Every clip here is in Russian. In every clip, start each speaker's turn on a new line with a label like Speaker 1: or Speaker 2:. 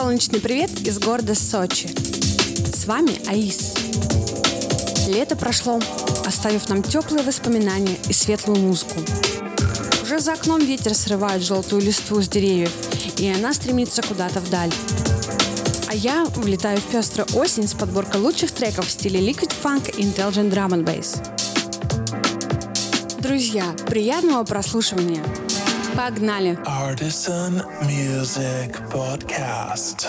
Speaker 1: Солнечный привет из города Сочи. С вами Аис. Лето прошло, оставив нам теплые воспоминания и светлую музыку. Уже за окном ветер срывает желтую листву с деревьев, и она стремится куда-то вдаль. А я влетаю в пеструю осень с подборкой лучших треков в стиле Liquid Funk и Intelligent Drum and Bass. Друзья, приятного прослушивания! Погнали!
Speaker 2: Artisan Music Podcast.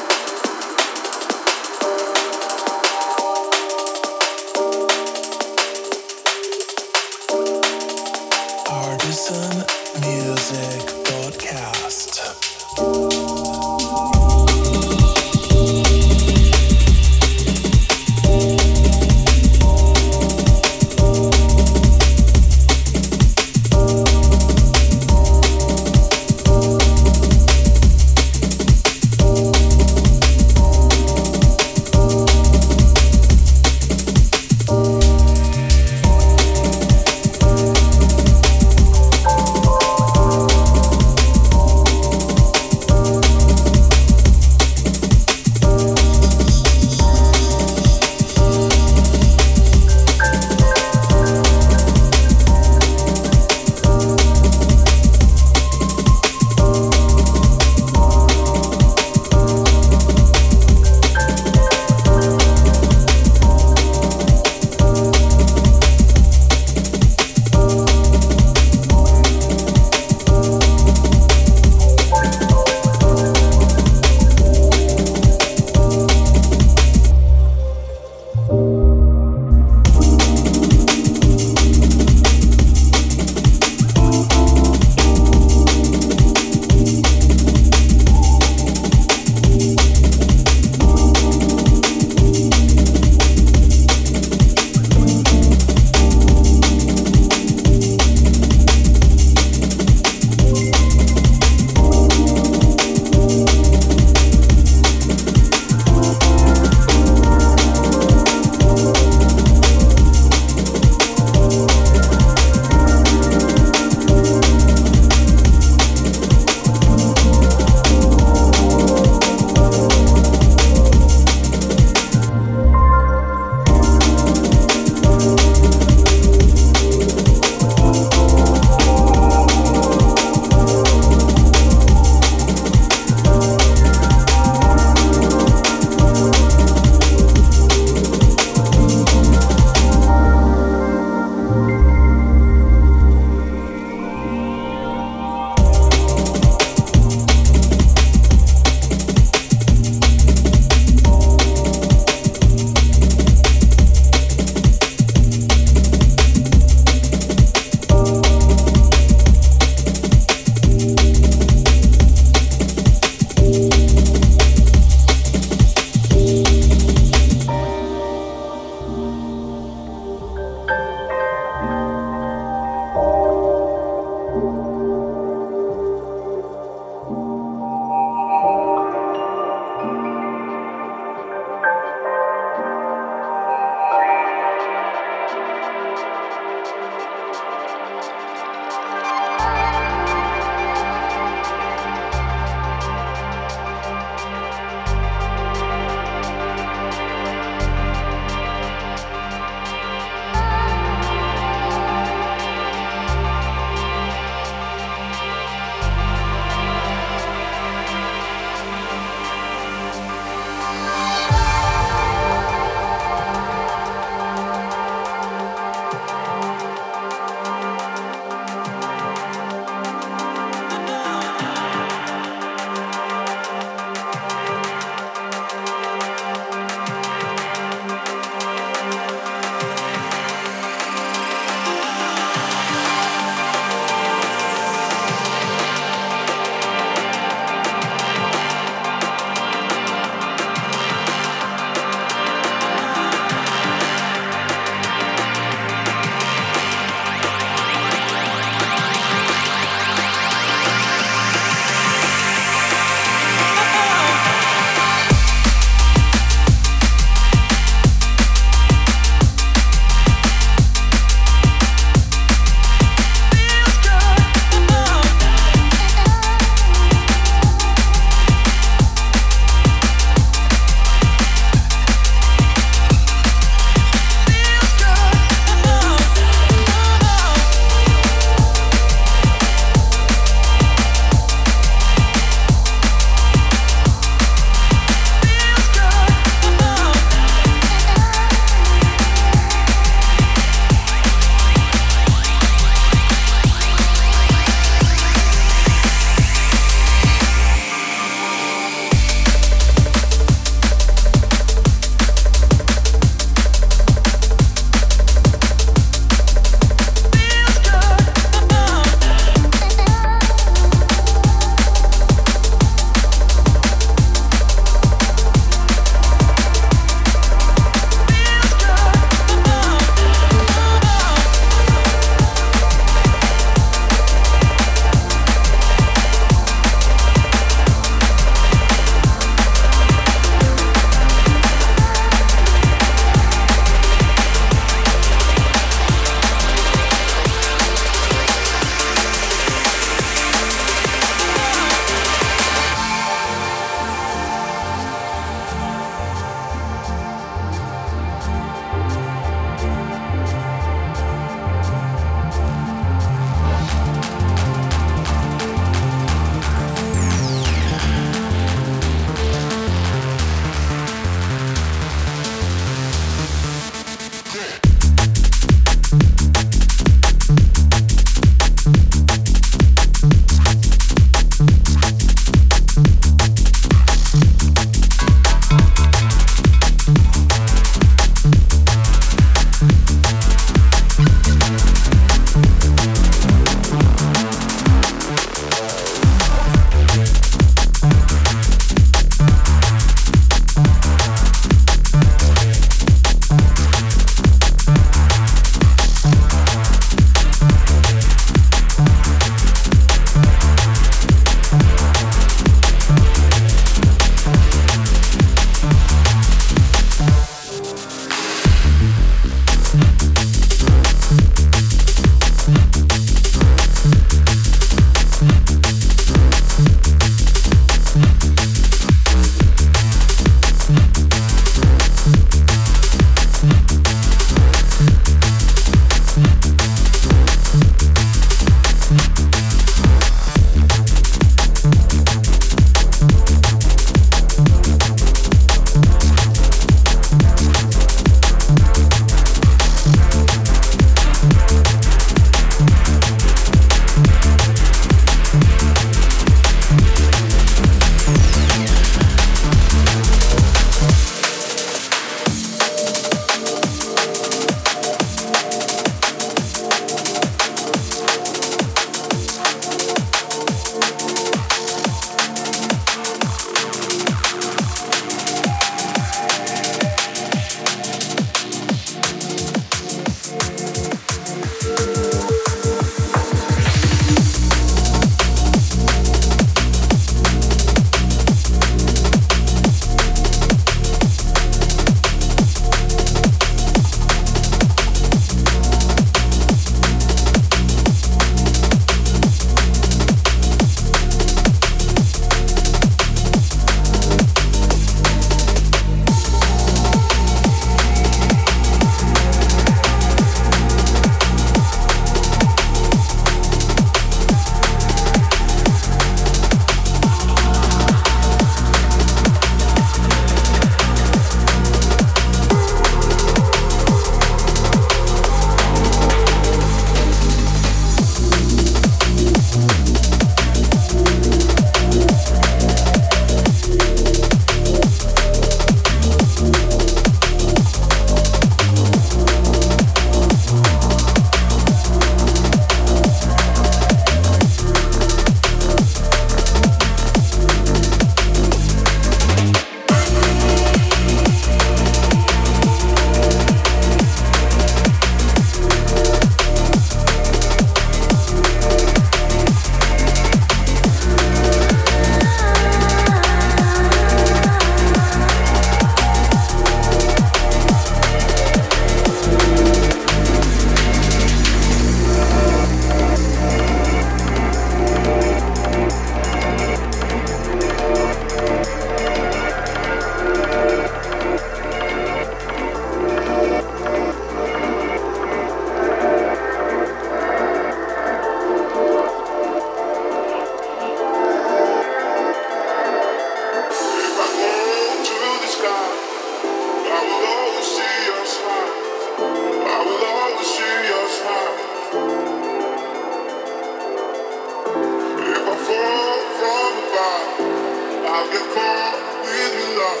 Speaker 3: I'll get caught with your love.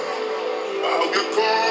Speaker 3: I'll
Speaker 4: get caught.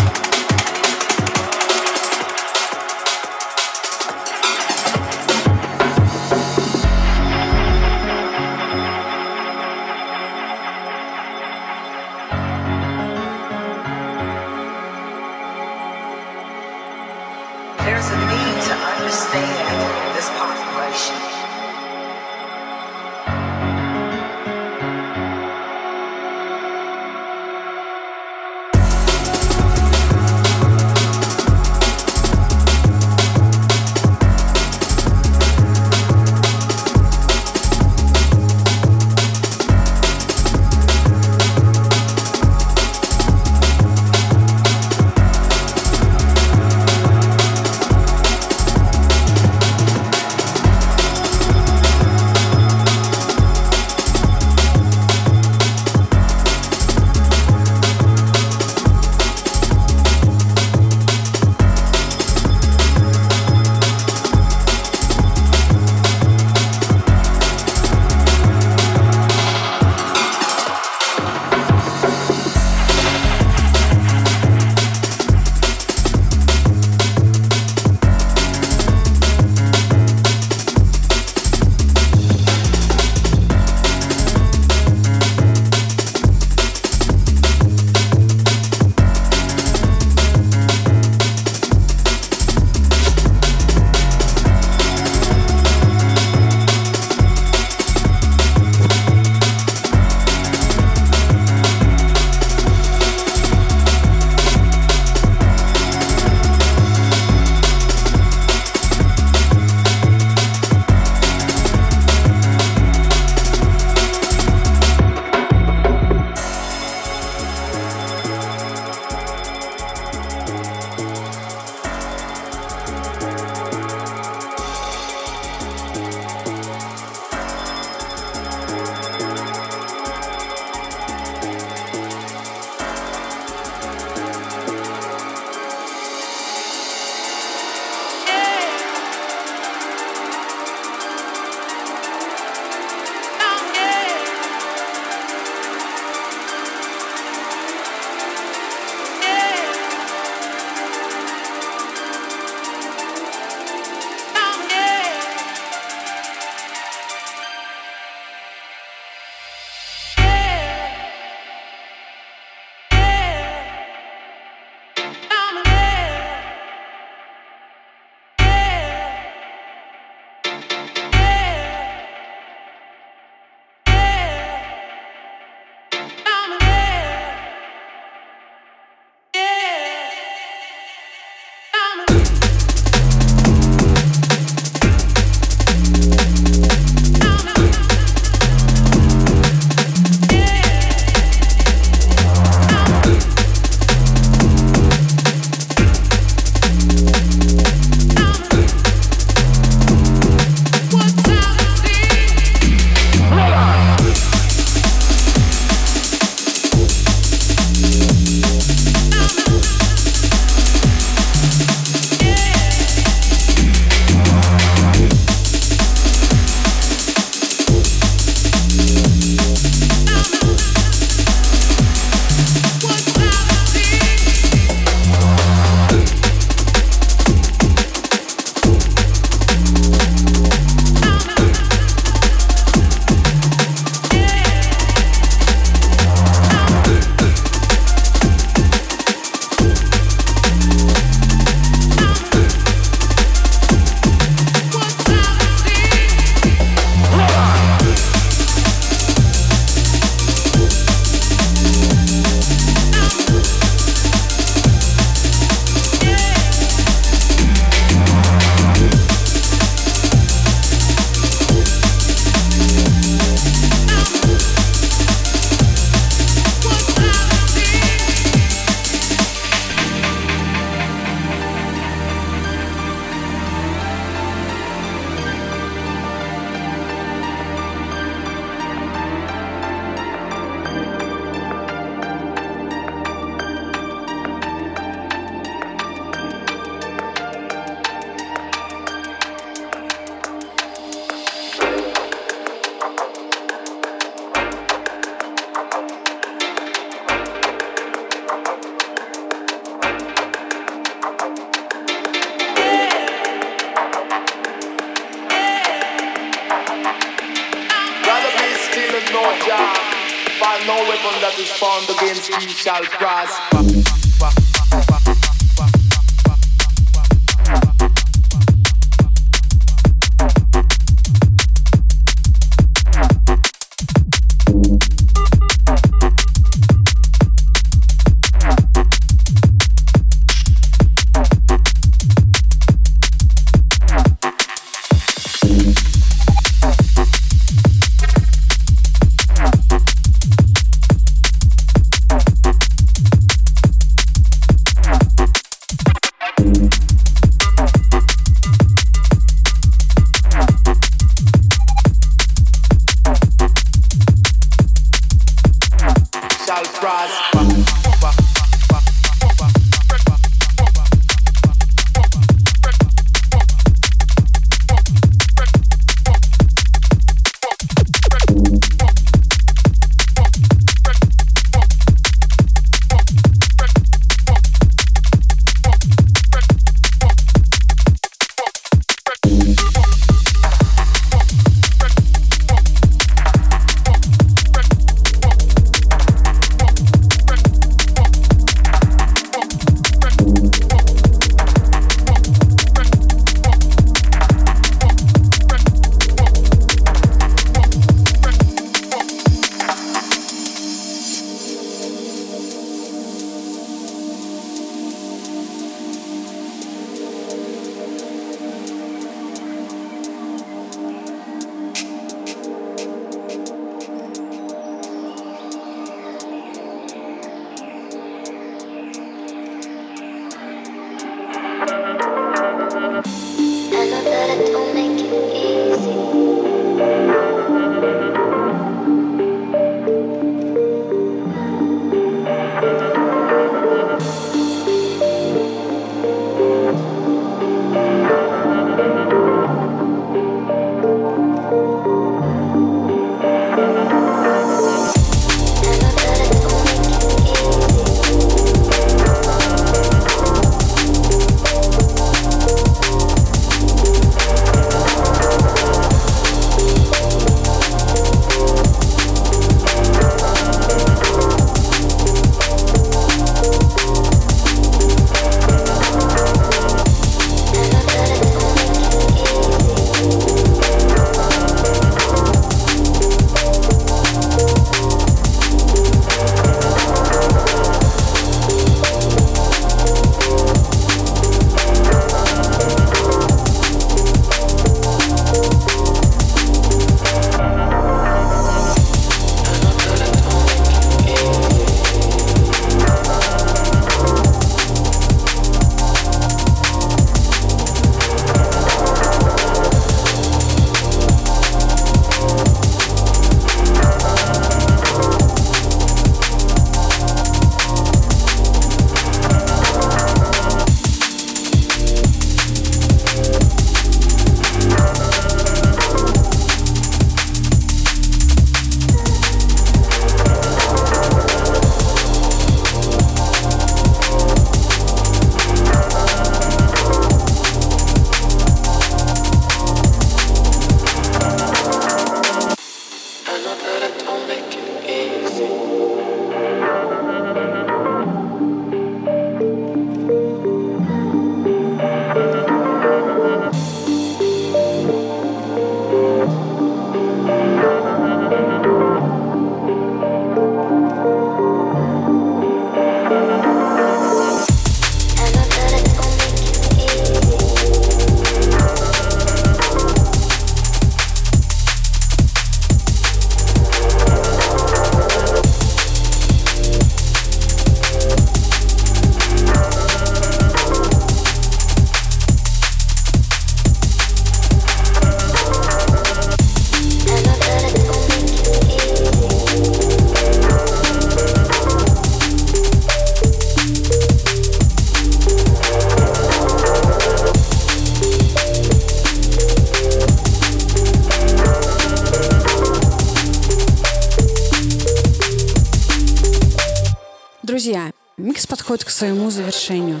Speaker 4: Своему завершению.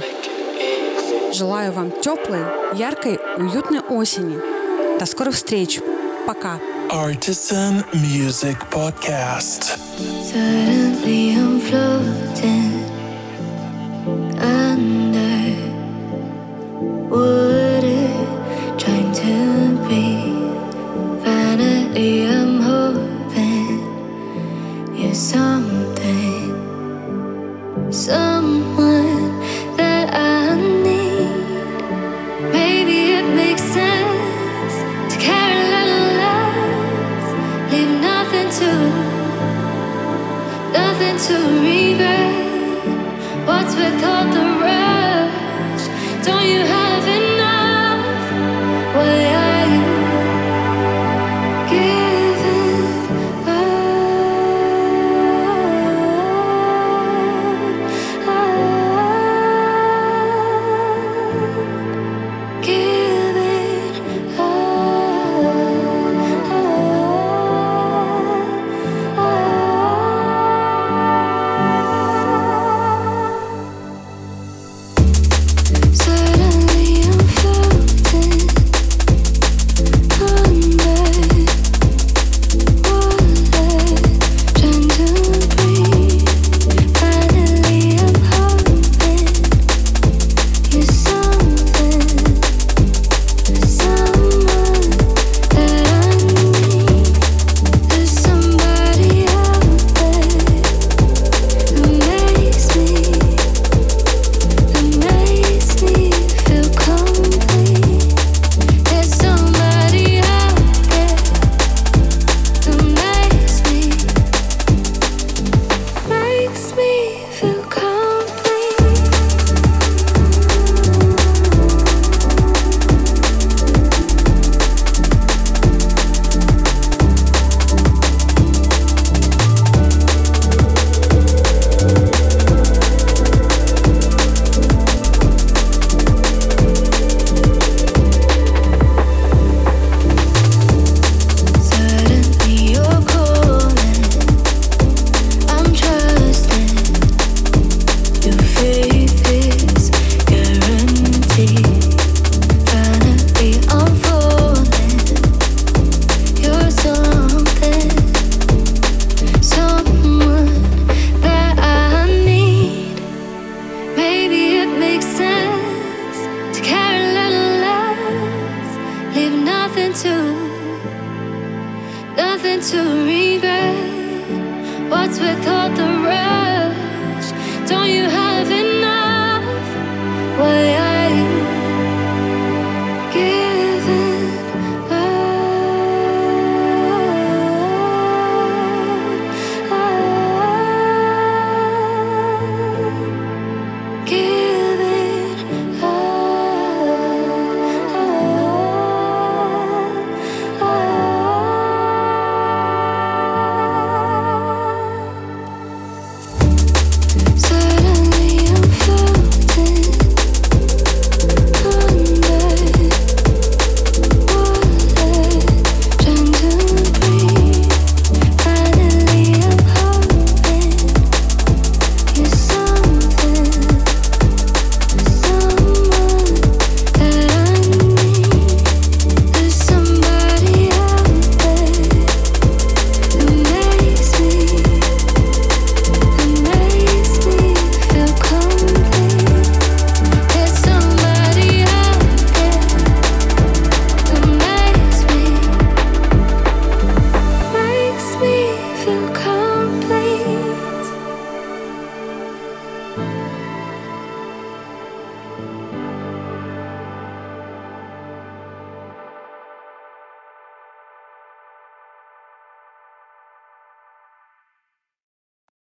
Speaker 4: Желаю вам теплой, яркой, уютной осени. До скорых встреч. Пока.
Speaker 2: Artisan Music Podcast.
Speaker 5: Suddenly I'm floating